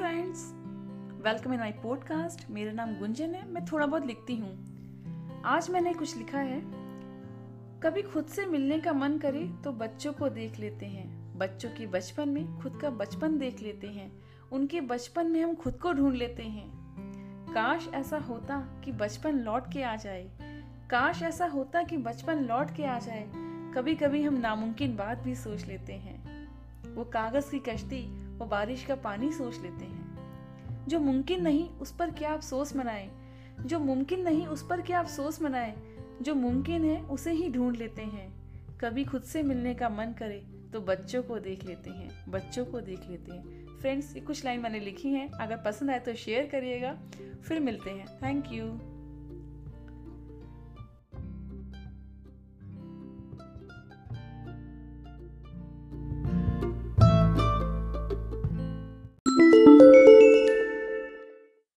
Welcome in my podcast मेरा नाम गुंजन है. मैं थोड़ा बहुत लिखती हूँ. आज मैंने कुछ लिखा है. कभी खुद से मिलने का मन करे तो बच्चों को देख लेते हैं. बच्चों के बचपन में खुद का बचपन देख लेते हैं. उनके बचपन में हम खुद को ढूंढ लेते हैं. काश ऐसा होता कि बचपन लौट के आ जाए. काश ऐसा होता कि बचपन लौट के आ जाए. कभी कभी हम नामुमकिन बात भी सोच लेते हैं. वो कागज़ की कश्ती वो बारिश का पानी सोच लेते हैं। जो मुमकिन नहीं, उस पर क्या अफसोस मनाए? जो मुमकिन नहीं, उस पर क्या अफसोस मनाए? जो मुमकिन है, उसे ही ढूंढ लेते हैं। कभी खुद से मिलने का मन करे तो बच्चों को देख लेते हैं, बच्चों को देख लेते हैं। फ्रेंड्स, ये कुछ लाइन मैंने लिखी हैं। अगर पसंद आए तो शेयर करिएगा। फिर मिलते हैं। Thank you.